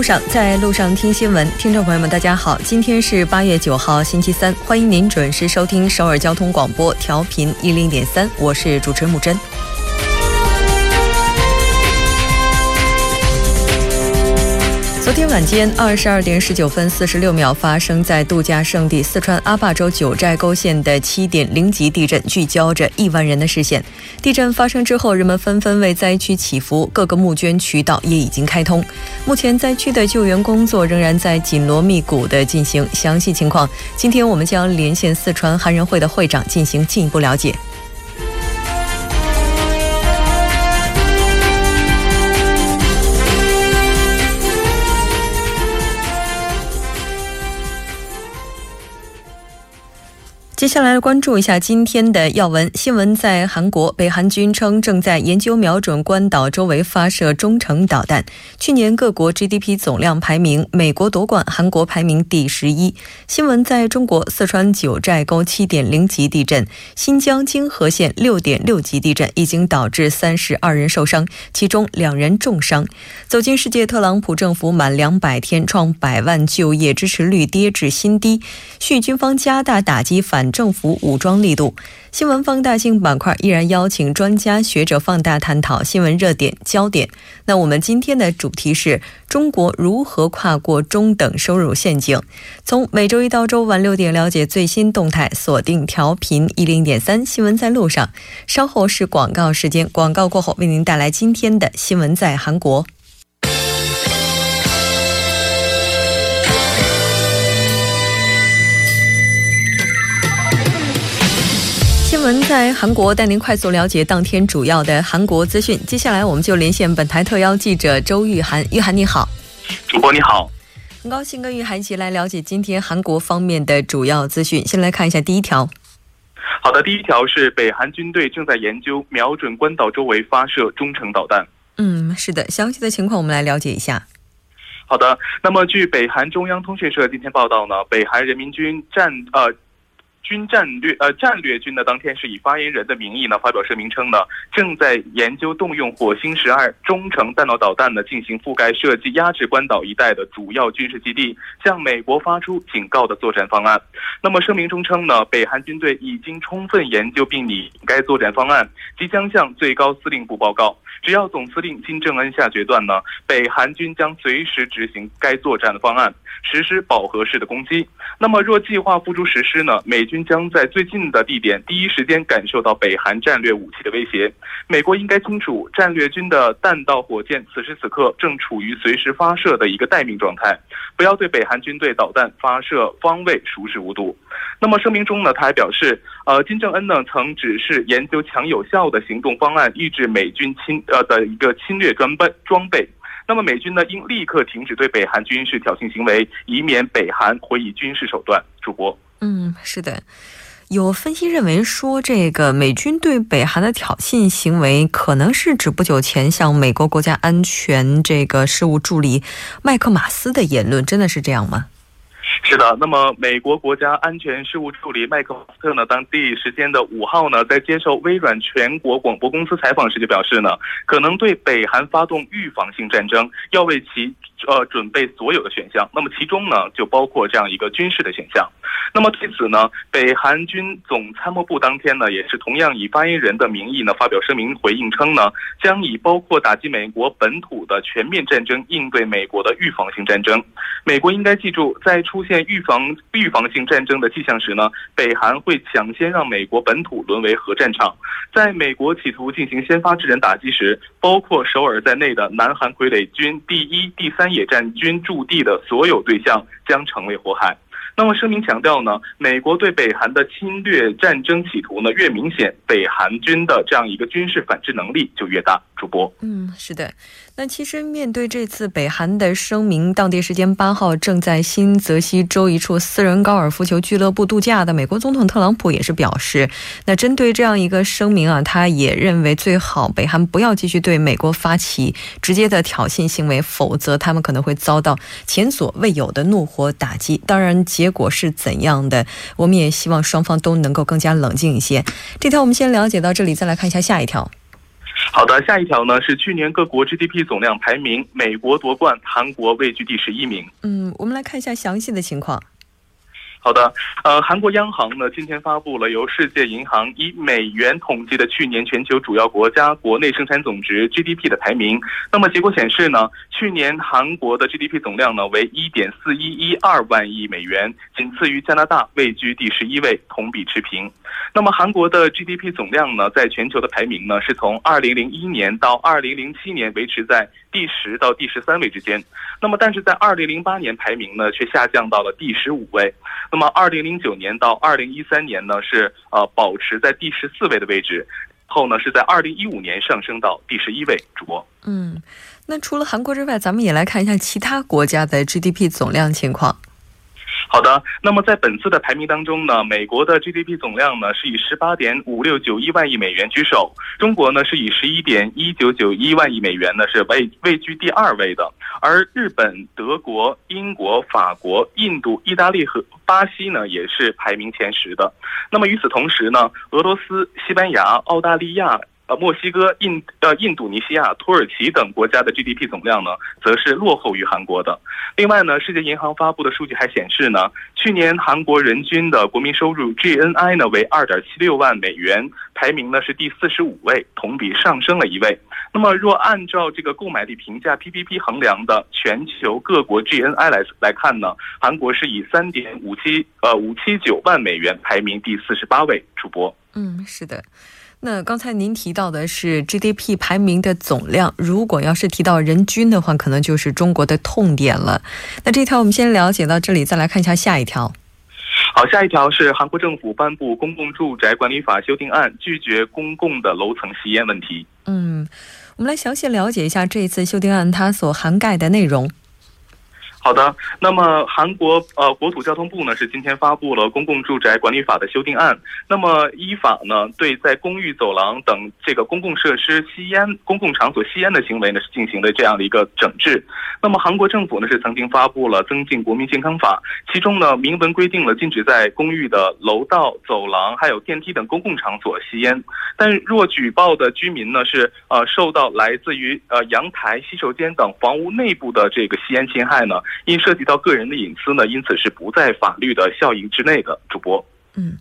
在路上，在路上听新闻。听众朋友们，大家好，今天是八月九号，星期三，欢迎您准时收听首尔交通广播，调频一零点三，我是主持人木真。天晚间二十二点十九分四十六秒，发生在度假胜地四川阿坝州九寨沟县的七点零级地震，聚焦着亿万人的视线。地震发生之后，人们纷纷为灾区祈福，各个募捐渠道也已经开通。目前，灾区的救援工作仍然在紧锣密鼓的进行。详细情况，今天我们将连线四川韩人会的会长进行进一步了解。接下来关注一下今天的要闻新闻。在韩国，北韩军称正在研究瞄准关岛周围发射中程导弹。去年各国 GDP 总量排名，美国夺冠，韩国排名第十一。新闻在中国，四川九寨沟七点零级地震，新疆金河县六点六级地震已经导致三十二人受伤，其中两人重伤。走进世界，特朗普政府满两百天，创百万就业支持率跌至新低，续军方加大打击反。政府武装力度。新闻放大镜板块依然邀请专家学者放大探讨新闻热点焦点。那我们今天的主题是中国如何跨过中等收入陷阱。从每周一到周五晚六点了解最新动态，锁定调频一零点三新闻在路上。稍后是广告时间，广告过后为您带来今天的新闻在韩国。闻在韩国，带您快速了解当天主要的韩国资讯。接下来，我们就连线本台特邀记者周玉涵。玉涵，你好。主播你好，很高兴跟玉涵一起来了解今天韩国方面的主要资讯。先来看一下第一条。好的，第一条是北韩军队正在研究瞄准关岛周围发射中程导弹。嗯，是的，详细的情况我们来了解一下。好的，那么据北韩中央通讯社今天报道呢，北韩人民军战呃。军战略呃战略军呢当天是以发言人的名义呢发表声明称呢正在研究动用火星十二中程弹道导弹呢进行覆盖设计压制关岛一带的主要军事基地，向美国发出警告的作战方案。那么声明中称呢，北韩军队已经充分研究并拟该作战方案，即将向最高司令部报告。只要总司令金正恩下决断呢，北韩军将随时执行该作战的方案，实施饱和式的攻击。那么若计划付诸实施呢，美军将在最近的地点第一时间感受到北韩战略武器的威胁。美国应该清楚，战略军的弹道火箭此时此刻正处于随时发射的一个待命状态，不要对北韩军队导弹发射方位熟视无睹。那么声明中呢，他还表示，呃，金正恩呢曾指示研究强有效的行动方案，抑制美军侵呃的一个侵略装备装备。那么美军呢应立刻停止对北韩军事挑衅行为，以免北韩会以军事手段。主播，嗯，是的，有分析认为说，这个美军对北韩的挑衅行为，可能是指不久前向美国国家安全这个事务助理麦克马斯的言论，真的是这样吗？是的，那么美国国家安全事务助理麦克斯特呢，当地时间的五号呢，在接受微软全国广播公司采访时就表示呢，可能对北韩发动预防性战争，要为其呃准备所有的选项。那么其中呢，就包括这样一个军事的选项。那么对此呢，北韩军总参谋部当天呢，也是同样以发言人的名义呢发表声明回应称呢，将以包括打击美国本土的全面战争应对美国的预防性战争。美国应该记住，在出出现预防预防性战争的迹象时呢，北韩会抢先让美国本土沦为核战场。在美国企图进行先发制人打击时，包括首尔在内的南韩傀儡军第一、第三野战军驻地的所有对象将成为火海。那么声明强调呢，美国对北韩的侵略战争企图呢越明显，北韩军的这样一个军事反制能力就越大。主播，嗯，是的。那其实面对这次北韩的声明，当地时间八号正在新泽西州一处私人高尔夫球俱乐部度假的美国总统特朗普也是表示，那针对这样一个声明啊，他也认为最好北韩不要继续对美国发起直接的挑衅行为，否则他们可能会遭到前所未有的怒火打击。当然，结果是怎样的，我们也希望双方都能够更加冷静一些。这条我们先了解到这里，再来看一下下一条。好的，下一条呢是去年各国 GDP 总量排名，美国夺冠，韩国位居第十一名。嗯，我们来看一下详细的情况。好的，呃，韩国央行呢今天发布了由世界银行以美元统计的去年全球主要国家国内生产总值 GDP 的排名。那么结果显示呢，去年韩国的 GDP 总量呢为一点四一一二万亿美元，仅次于加拿大，位居第十一位，同比持平。那么韩国的 GDP 总量呢，在全球的排名呢，是从二零零一年到二零零七年维持在第十到第十三位之间。那么，但是在二零零八年排名呢，却下降到了第十五位。那么，二零零九年到二零一三年呢，是呃保持在第十四位的位置。后呢，是在二零一五年上升到第十一位。主播，嗯，那除了韩国之外，咱们也来看一下其他国家的 GDP 总量情况。好的，那么在本次的排名当中呢，美国的 GDP 总量呢是以十八点五六九一万亿美元居首，中国呢是以十一点一九九一万亿美元呢是位位居第二位的，而日本、德国、英国、法国、印度、意大利和巴西呢也是排名前十的。那么与此同时呢，俄罗斯、西班牙、澳大利亚。呃，墨西哥、印呃印度尼西亚、土耳其等国家的 GDP 总量呢，则是落后于韩国的。另外呢，世界银行发布的数据还显示呢，去年韩国人均的国民收入 GNI 呢为二点七六万美元，排名呢是第四十五位，同比上升了一位。那么，若按照这个购买力评价 PPP 衡量的全球各国 GNI 来来看呢，韩国是以三点五七呃五七九万美元排名第四十八位。主播，嗯，是的。那刚才您提到的是 GDP 排名的总量，如果要是提到人均的话，可能就是中国的痛点了。那这条我们先了解到这里，再来看一下下一条。好，下一条是韩国政府颁布公共住宅管理法修订案，拒绝公共的楼层吸烟问题。嗯，我们来详细了解一下这一次修订案它所涵盖的内容。好的，那么韩国呃国土交通部呢是今天发布了公共住宅管理法的修订案。那么依法呢，对在公寓走廊等这个公共设施吸烟、公共场所吸烟的行为呢是进行了这样的一个整治。那么韩国政府呢是曾经发布了增进国民健康法，其中呢明文规定了禁止在公寓的楼道、走廊还有电梯等公共场所吸烟。但若举报的居民呢是呃受到来自于呃阳台、洗手间等房屋内部的这个吸烟侵害呢？因涉及到个人的隐私呢，因此是不在法律的效应之内的。主播，嗯，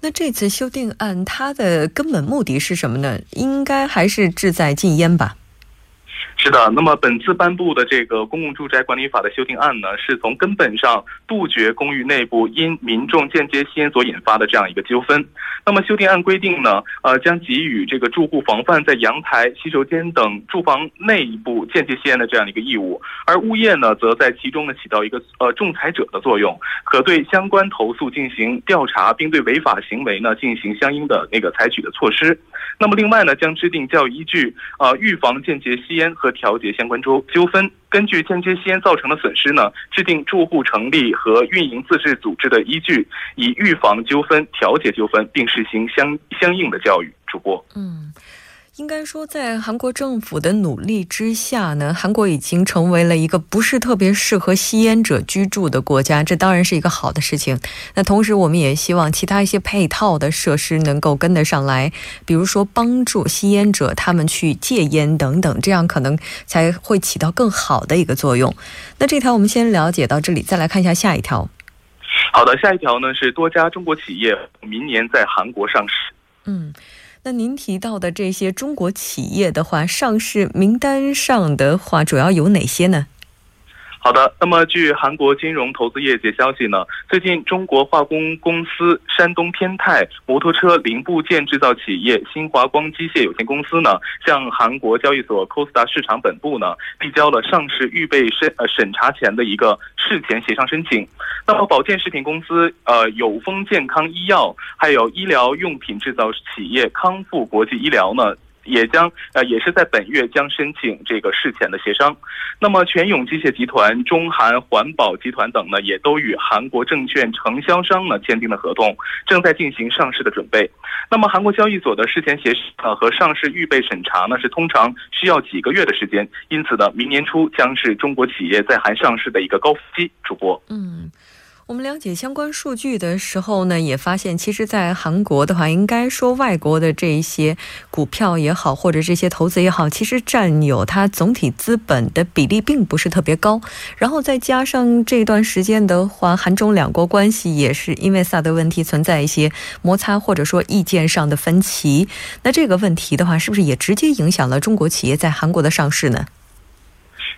那这次修订案它的根本目的是什么呢？应该还是志在禁烟吧。是的，那么本次颁布的这个公共住宅管理法的修订案呢，是从根本上杜绝公寓内部因民众间接吸烟所引发的这样一个纠纷。那么修订案规定呢，呃，将给予这个住户防范在阳台、洗手间等住房内部间接吸烟的这样一个义务，而物业呢，则在其中呢起到一个呃仲裁者的作用，可对相关投诉进行调查，并对违法行为呢进行相应的那个采取的措施。那么另外呢，将制定教育依据，呃，预防间接吸烟和。调节相关纠纠纷，根据间接吸烟造成的损失呢，制定住户成立和运营自治组织的依据，以预防纠纷、调解纠纷，并实行相相应的教育。主播，嗯。应该说，在韩国政府的努力之下呢，韩国已经成为了一个不是特别适合吸烟者居住的国家，这当然是一个好的事情。那同时，我们也希望其他一些配套的设施能够跟得上来，比如说帮助吸烟者他们去戒烟等等，这样可能才会起到更好的一个作用。那这条我们先了解到这里，再来看一下下一条。好的，下一条呢是多家中国企业明年在韩国上市。嗯。那您提到的这些中国企业的话，上市名单上的话，主要有哪些呢？好的，那么据韩国金融投资业界消息呢，最近中国化工公司山东天泰摩托车零部件制造企业新华光机械有限公司呢，向韩国交易所 c o s d a 市场本部呢，递交了上市预备审呃审查前的一个事前协商申请。那么保健食品公司呃有丰健康医药，还有医疗用品制造企业康复国际医疗呢。也将呃也是在本月将申请这个事前的协商。那么全永机械集团、中韩环保集团等呢，也都与韩国证券承销商呢签订了合同，正在进行上市的准备。那么韩国交易所的事前协呃和上市预备审查呢，是通常需要几个月的时间，因此呢，明年初将是中国企业在韩上市的一个高峰期。主播，嗯。我们了解相关数据的时候呢，也发现，其实，在韩国的话，应该说外国的这一些股票也好，或者这些投资也好，其实占有它总体资本的比例并不是特别高。然后再加上这段时间的话，韩中两国关系也是因为萨德问题存在一些摩擦，或者说意见上的分歧。那这个问题的话，是不是也直接影响了中国企业在韩国的上市呢？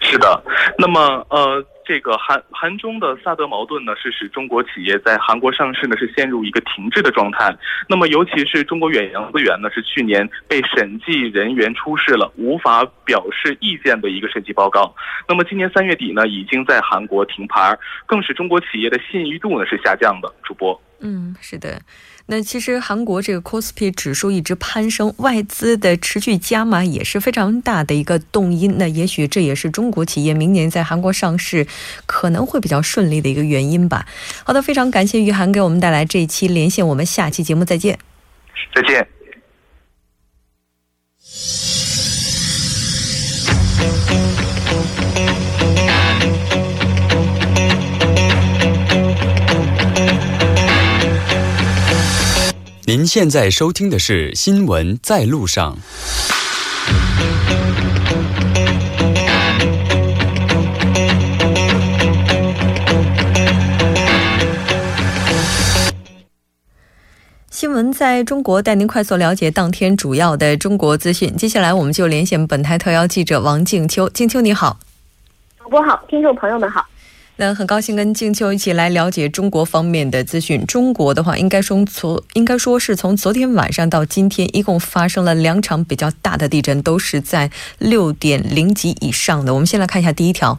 是的，那么呃。这个韩韩中的萨德矛盾呢，是使中国企业在韩国上市呢是陷入一个停滞的状态。那么，尤其是中国远洋资源呢，是去年被审计人员出示了无法表示意见的一个审计报告。那么，今年三月底呢，已经在韩国停牌，更使中国企业的信誉度呢是下降的。主播，嗯，是的。那其实韩国这个 c o s p i 指数一直攀升，外资的持续加码也是非常大的一个动因。那也许这也是中国企业明年在韩国上市可能会比较顺利的一个原因吧。好的，非常感谢于涵给我们带来这一期连线，我们下期节目再见。再见。您现在收听的是《新闻在路上》。新闻在中国带您快速了解当天主要的中国资讯。接下来，我们就连线本台特邀记者王静秋。静秋，你好。主播好，听众朋友们好。那很高兴跟静秋一起来了解中国方面的资讯。中国的话，应该从昨应该说是从昨天晚上到今天，一共发生了两场比较大的地震，都是在六点零级以上的。我们先来看一下第一条。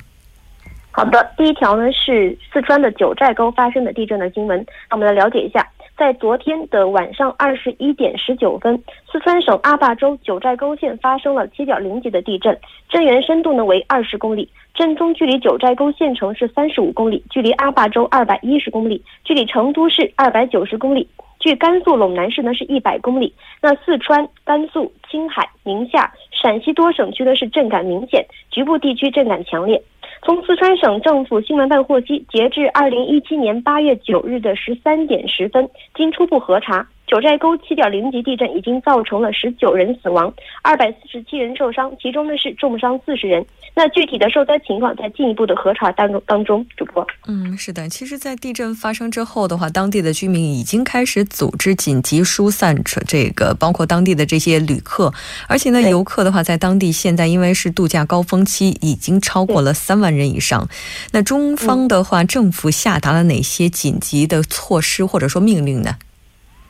好的，第一条呢是四川的九寨沟发生的地震的新闻。那我们来了解一下。在昨天的晚上二十一点十九分，四川省阿坝州九寨沟县发生了七点零级的地震，震源深度呢为二十公里，震中距离九寨沟县城是三十五公里，距离阿坝州二百一十公里，距离成都市二百九十公里，距甘肃陇南市呢是一百公里。那四川、甘肃、青海、宁夏、陕西多省区的是震感明显，局部地区震感强烈。从四川省政府新闻办获悉，截至二零一七年八月九日的十三点十分，经初步核查。九寨沟七点零级地震已经造成了十九人死亡，二百四十七人受伤，其中呢是重伤四十人。那具体的受灾情况在进一步的核查当中当中。主播，嗯，是的，其实，在地震发生之后的话，当地的居民已经开始组织紧急疏散这个包括当地的这些旅客，而且呢，游客的话，在当地现在因为是度假高峰期，已经超过了三万人以上。那中方的话，政府下达了哪些紧急的措施或者说命令呢？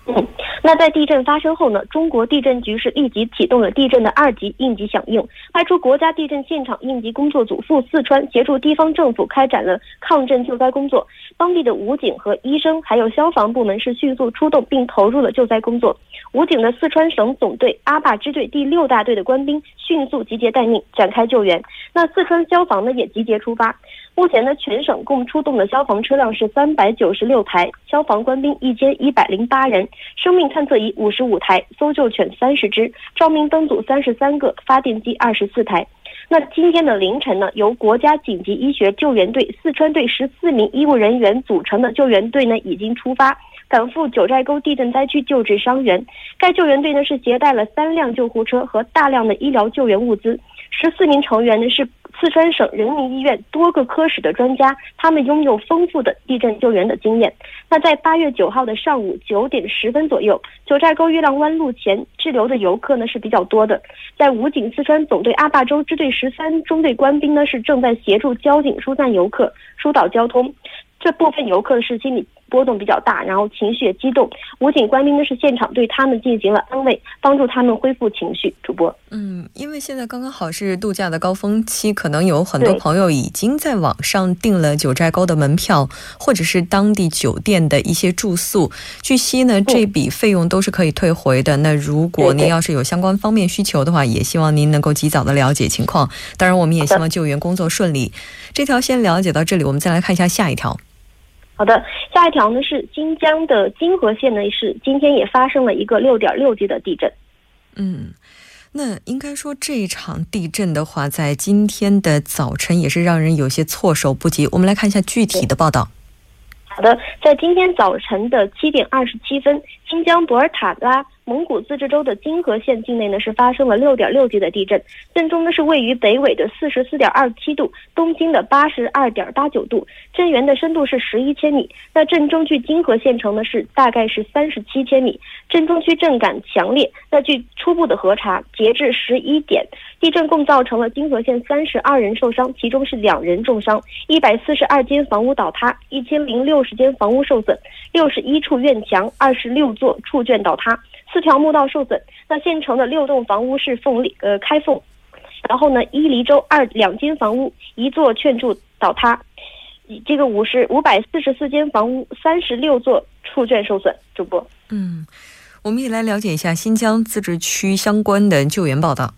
嗯，那在地震发生后呢，中国地震局是立即启动了地震的二级应急响应，派出国家地震现场应急工作组赴四川协助地方政府开展了抗震救灾工作。当地的武警和医生还有消防部门是迅速出动并投入了救灾工作。武警的四川省总队阿坝支队第六大队的官兵迅速集结待命，展开救援。那四川消防呢也集结出发。目前呢，全省共出动的消防车辆是三百九十六台，消防官兵一千一百零八人，生命探测仪五十五台，搜救犬三十只，照明灯组三十三个，发电机二十四台。那今天的凌晨呢，由国家紧急医学救援队四川队十四名医务人员组成的救援队呢，已经出发赶赴九寨沟地震灾区救治伤员。该救援队呢是携带了三辆救护车和大量的医疗救援物资，十四名成员呢是。四川省人民医院多个科室的专家，他们拥有丰富的地震救援的经验。那在八月九号的上午九点十分左右，九寨沟月亮湾路前滞留的游客呢是比较多的。在武警四川总队阿坝州支队十三中队官兵呢是正在协助交警疏散游客、疏导交通。这部分游客是心理。波动比较大，然后情绪也激动。武警官兵呢是现场对他们进行了安慰，帮助他们恢复情绪。主播，嗯，因为现在刚刚好是度假的高峰期，可能有很多朋友已经在网上订了九寨沟的门票，或者是当地酒店的一些住宿。据悉呢，这笔费用都是可以退回的。那如果您要是有相关方面需求的话，也希望您能够及早的了解情况。当然，我们也希望救援工作顺利。这条先了解到这里，我们再来看一下下一条。好的，下一条呢是新疆的金河县呢是今天也发生了一个六点六级的地震。嗯，那应该说这一场地震的话，在今天的早晨也是让人有些措手不及。我们来看一下具体的报道。好的，在今天早晨的七点二十七分，新疆博尔塔拉。蒙古自治州的金河县境内呢是发生了六点六级的地震，震中呢是位于北纬的四十四点二七度，东经的八十二点八九度，震源的深度是十一千米。那震中距金河县城呢是大概是三十七千米，震中区震感强烈。那据初步的核查，截至十一点，地震共造成了金河县三十二人受伤，其中是两人重伤，一百四十二间房屋倒塌，一千零六十间房屋受损，六十一处院墙，二十六座触卷倒塌。四条墓道受损，那县城的六栋房屋是缝裂呃开封，然后呢，伊犁州二两间房屋一座劝柱倒塌，这个五十五百四十四间房屋三十六座处卷受损。主播，嗯，我们也来了解一下新疆自治区相关的救援报道。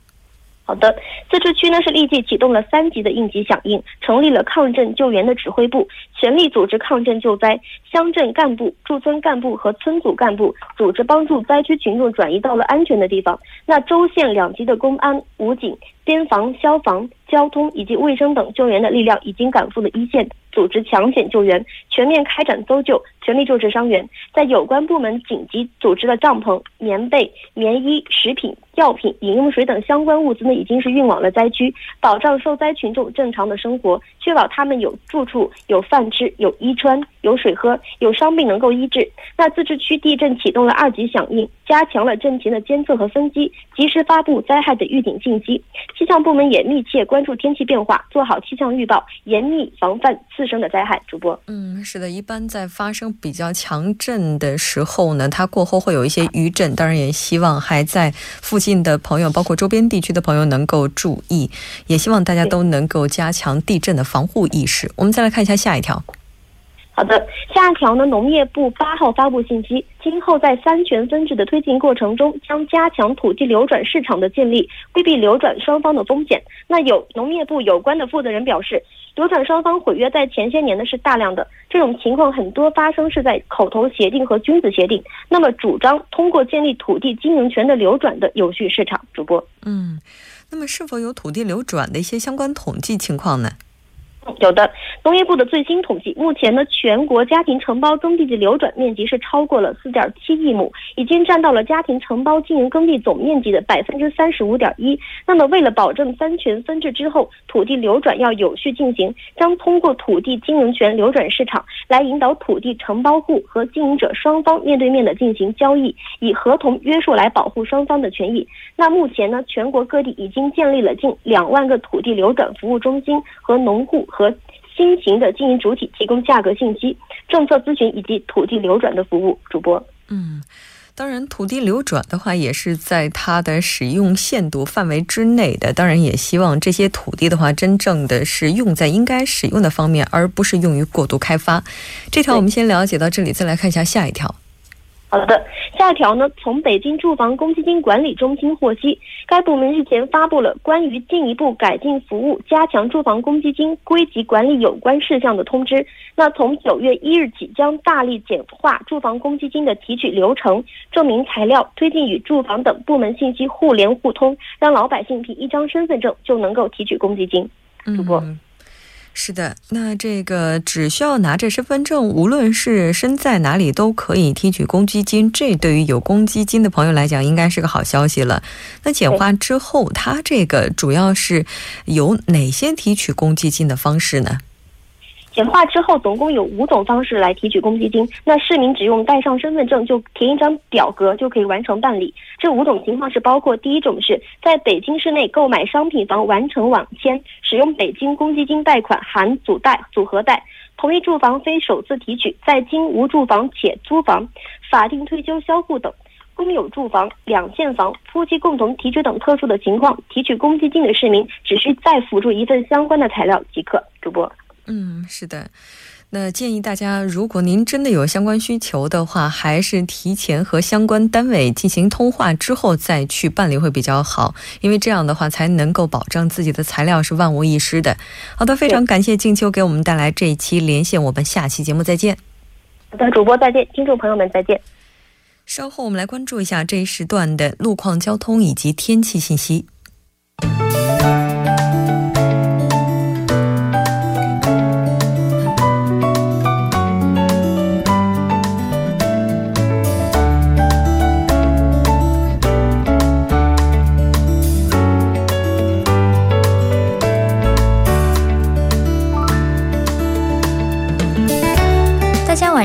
好的，自治区呢是立即启动了三级的应急响应，成立了抗震救援的指挥部，全力组织抗震救灾。乡镇干部、驻村干部和村组干部组织帮助灾区群众转移到了安全的地方。那州县两级的公安、武警、边防、消防、交通以及卫生等救援的力量已经赶赴了一线。组织抢险救援，全面开展搜救，全力救治伤员。在有关部门紧急组织的帐篷、棉被、棉衣、食品、药品、饮用水等相关物资呢，已经是运往了灾区，保障受灾群众正常的生活，确保他们有住处、有饭吃、有衣穿、有水喝、有伤病能够医治。那自治区地震启动了二级响应，加强了震情的监测和分析，及时发布灾害的预警信息。气象部门也密切关注天气变化，做好气象预报，严密防范次。生的灾害，主播，嗯，是的，一般在发生比较强震的时候呢，它过后会有一些余震，当然也希望还在附近的朋友，包括周边地区的朋友能够注意，也希望大家都能够加强地震的防护意识。我们再来看一下下一条。好的，下一条呢？农业部八号发布信息，今后在三权分置的推进过程中，将加强土地流转市场的建立，规避流转双方的风险。那有农业部有关的负责人表示，流转双方毁约在前些年呢是大量的，这种情况很多发生是在口头协定和君子协定。那么主张通过建立土地经营权的流转的有序市场。主播，嗯，那么是否有土地流转的一些相关统计情况呢？有的，农业部的最新统计，目前呢，全国家庭承包耕地的流转面积是超过了四点七亿亩，已经占到了家庭承包经营耕地总面积的百分之三十五点一。那么，为了保证三权分置之后土地流转要有序进行，将通过土地经营权流转市场来引导土地承包户和经营者双方面对面的进行交易，以合同约束来保护双方的权益。那目前呢，全国各地已经建立了近两万个土地流转服务中心和农户。和新型的经营主体提供价格信息、政策咨询以及土地流转的服务。主播，嗯，当然，土地流转的话也是在它的使用限度范围之内的。当然，也希望这些土地的话，真正的是用在应该使用的方面，而不是用于过度开发。这条我们先了解到这里，再来看一下下一条。好的，下一条呢？从北京住房公积金管理中心获悉，该部门日前发布了关于进一步改进服务、加强住房公积金归集管理有关事项的通知。那从九月一日起，将大力简化住房公积金的提取流程、证明材料，推进与住房等部门信息互联互通，让老百姓凭一张身份证就能够提取公积金。主播。是的，那这个只需要拿着身份证，无论是身在哪里都可以提取公积金。这对于有公积金的朋友来讲，应该是个好消息了。那简化之后，它这个主要是有哪些提取公积金的方式呢？简化之后，总共有五种方式来提取公积金。那市民只用带上身份证，就填一张表格就可以完成办理。这五种情况是包括：第一种是在北京市内购买商品房完成网签，使用北京公积金贷款含组贷、组合贷；同一住房非首次提取，在京无住房且租房、法定退休销户等；公有住房、两建房、夫妻共同提取等特殊的情况，提取公积金的市民只需再辅助一份相关的材料即可。主播。嗯，是的，那建议大家，如果您真的有相关需求的话，还是提前和相关单位进行通话之后再去办理会比较好，因为这样的话才能够保证自己的材料是万无一失的。好的，非常感谢静秋给我们带来这一期连线，我们下期节目再见。好的，主播再见，听众朋友们再见。稍后我们来关注一下这一时段的路况、交通以及天气信息。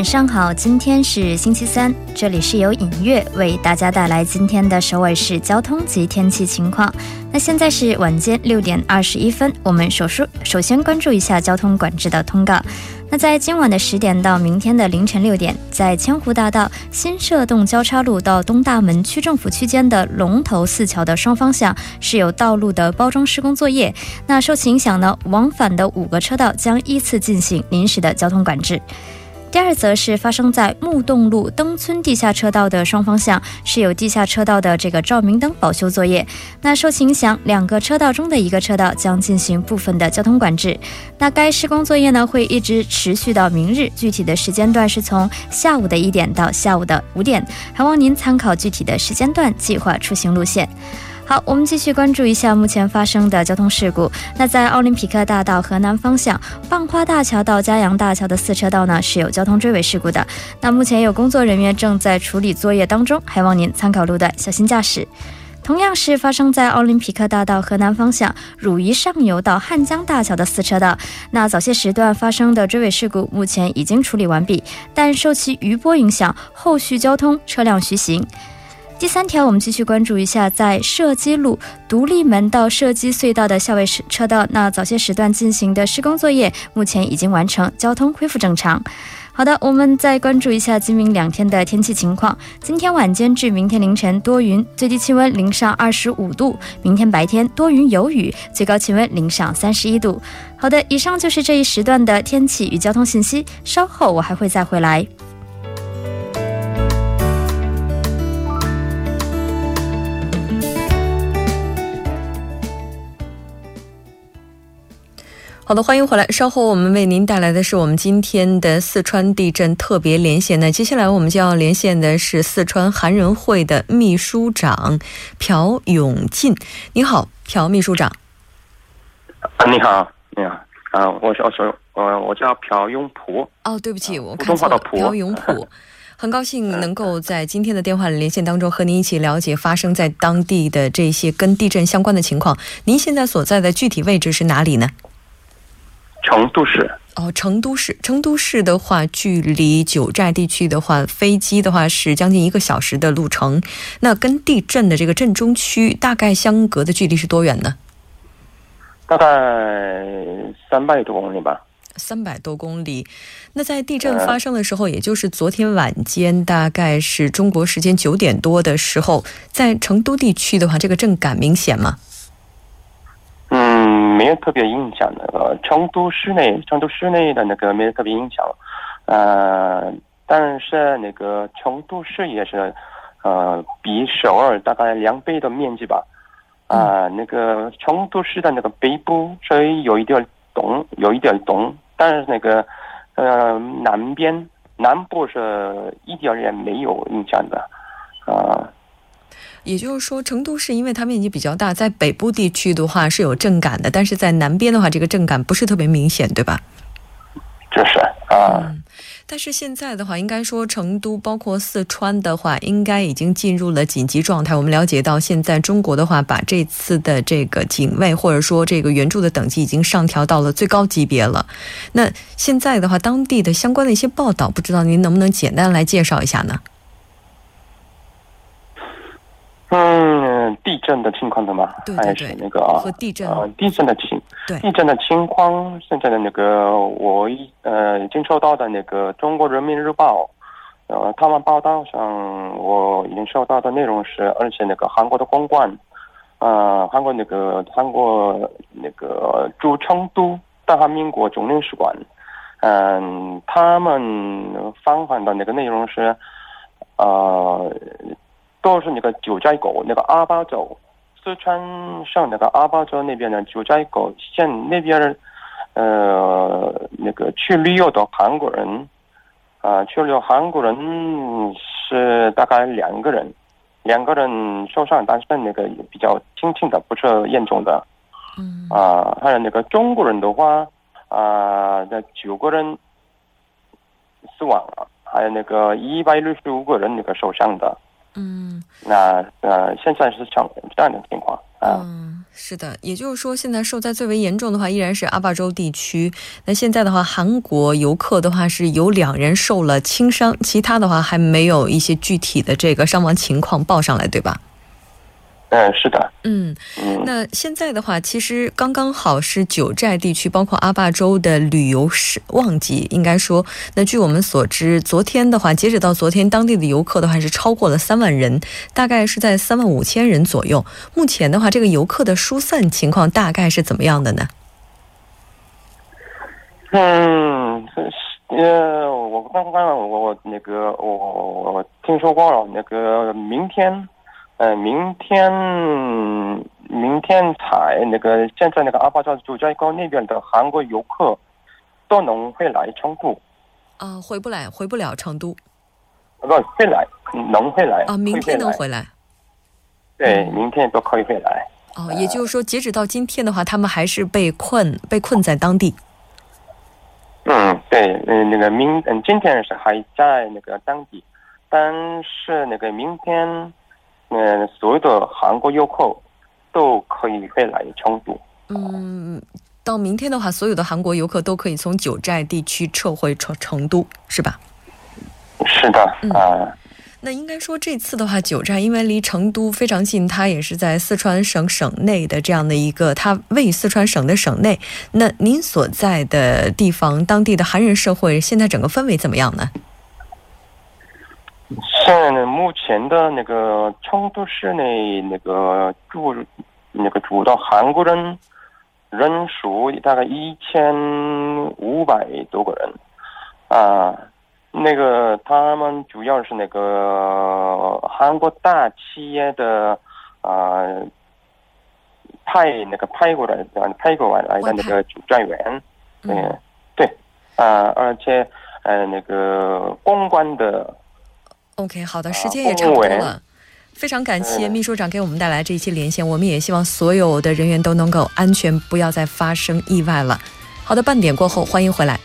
晚上好，今天是星期三，这里是由影月为大家带来今天的首尔市交通及天气情况。那现在是晚间六点二十一分，我们首书首先关注一下交通管制的通告。那在今晚的十点到明天的凌晨六点，在千湖大道新社洞交叉路到东大门区政府区间的龙头四桥的双方向是有道路的包装施工作业。那受其影响呢，往返的五个车道将依次进行临时的交通管制。第二则是发生在木洞路登村地下车道的双方向是有地下车道的这个照明灯保修作业。那受其影响，两个车道中的一个车道将进行部分的交通管制。那该施工作业呢会一直持续到明日，具体的时间段是从下午的一点到下午的五点，还望您参考具体的时间段计划出行路线。好，我们继续关注一下目前发生的交通事故。那在奥林匹克大道河南方向棒花大桥到嘉阳大桥的四车道呢是有交通追尾事故的。那目前有工作人员正在处理作业当中，还望您参考路段，小心驾驶。同样是发生在奥林匹克大道河南方向汝宜上游到汉江大桥的四车道，那早些时段发生的追尾事故目前已经处理完毕，但受其余波影响，后续交通车辆徐行。第三条，我们继续关注一下，在射击路独立门到射击隧道的校尉车道，那早些时段进行的施工作业目前已经完成，交通恢复正常。好的，我们再关注一下今明两天的天气情况。今天晚间至明天凌晨多云，最低气温零上二十五度；明天白天多云有雨，最高气温零上三十一度。好的，以上就是这一时段的天气与交通信息，稍后我还会再回来。好的，欢迎回来。稍后我们为您带来的是我们今天的四川地震特别连线。那接下来我们就要连线的是四川韩人会的秘书长朴永进。你好，朴秘书长。啊，你好，你好。啊，我是我是我我叫朴永普。哦，对不起，我看错了。朴永普，很高兴能够在今天的电话连线当中和您一起了解发生在当地的这些跟地震相关的情况。您现在所在的具体位置是哪里呢？成都市哦，成都市，成都市的话，距离九寨地区的话，飞机的话是将近一个小时的路程。那跟地震的这个震中区大概相隔的距离是多远呢？大概三百多公里吧。三百多公里。那在地震发生的时候，也就是昨天晚间，大概是中国时间九点多的时候，在成都地区的话，这个震感明显吗？嗯，没有特别影响的。呃，成都市内，成都市内的那个没有特别影响。呃，但是那个成都市也是，呃，比首尔大概两倍的面积吧。啊，那个成都市的那个北部稍微有一点冻，有一点冻，但是那个呃南边南部是一点也没有影响的。啊。也就是说，成都市因为它面积比较大，在北部地区的话是有震感的，但是在南边的话，这个震感不是特别明显，对吧？就是啊。但是现在的话，应该说成都包括四川的话，应该已经进入了紧急状态。我们了解到，现在中国的话，把这次的这个警卫或者说这个援助的等级已经上调到了最高级别了。那现在的话，当地的相关的一些报道，不知道您能不能简单来介绍一下呢？嗯，地震的情况的嘛，还是那个啊，地震啊，地震的情，对，地震的情况，现在的那个我一呃，已经收到的那个中国人民日报，呃，他们报道上我已经收到的内容是，而且那个韩国的公关，呃，韩国那个韩国那个驻成都大韩民国总领事馆，嗯，他们访问的那个内容是，呃。都是那个九寨沟那个阿坝州，四川省那个阿坝州那边的九寨沟县那边，呃，那个去旅游的韩国人，啊，去旅游韩国人是大概两个人，两个人受伤，但是那个比较轻轻的，不是严重的。嗯。啊，还有那个中国人的话，啊，那九个人死亡了，还有那个一百六十五个人那个受伤的。嗯，那呃，现在是这样这样的情况啊。嗯，是的，也就是说，现在受灾最为严重的话，依然是阿坝州地区。那现在的话，韩国游客的话是有两人受了轻伤，其他的话还没有一些具体的这个伤亡情况报上来，对吧？嗯，是的。嗯，那现在的话，其实刚刚好是九寨地区，包括阿坝州的旅游是旺季，应该说，那据我们所知，昨天的话，截止到昨天，当地的游客的话是超过了三万人，大概是在三万五千人左右。目前的话，这个游客的疏散情况大概是怎么样的呢？嗯，呃，我刚刚我我那个我我听说过了，那个明天。呃，明天明天才那个现在那个阿坝州朱家沟那边的韩国游客都能会来成都啊，回不来，回不了成都，不会来，能会来啊，明天能回来，对，明天都可以回来。哦，也就是说，截止到今天的话，他们还是被困被困在当地。嗯，对，嗯，那个明嗯，今天是还在那个当地，但是那个明天。嗯，所有的韩国游客都可以回来成都。嗯，到明天的话，所有的韩国游客都可以从九寨地区撤回成成都，是吧？是的，啊。那应该说这次的话，九寨因为离成都非常近，它也是在四川省省内的这样的一个，它位于四川省的省内。那您所在的地方，当地的韩人社会现在整个氛围怎么样呢？现在目前的那个成都市内那个住那个住的韩国人人数大概一千五百多个人啊，那个他们主要是那个韩国大企业的啊派那个派过来的派过来的那个专员，嗯，对啊，而且呃那个公关的。OK，好的，时间也差不多了，非常感谢秘书长给我们带来这一期连线，我们也希望所有的人员都能够安全，不要再发生意外了。好的，半点过后，欢迎回来。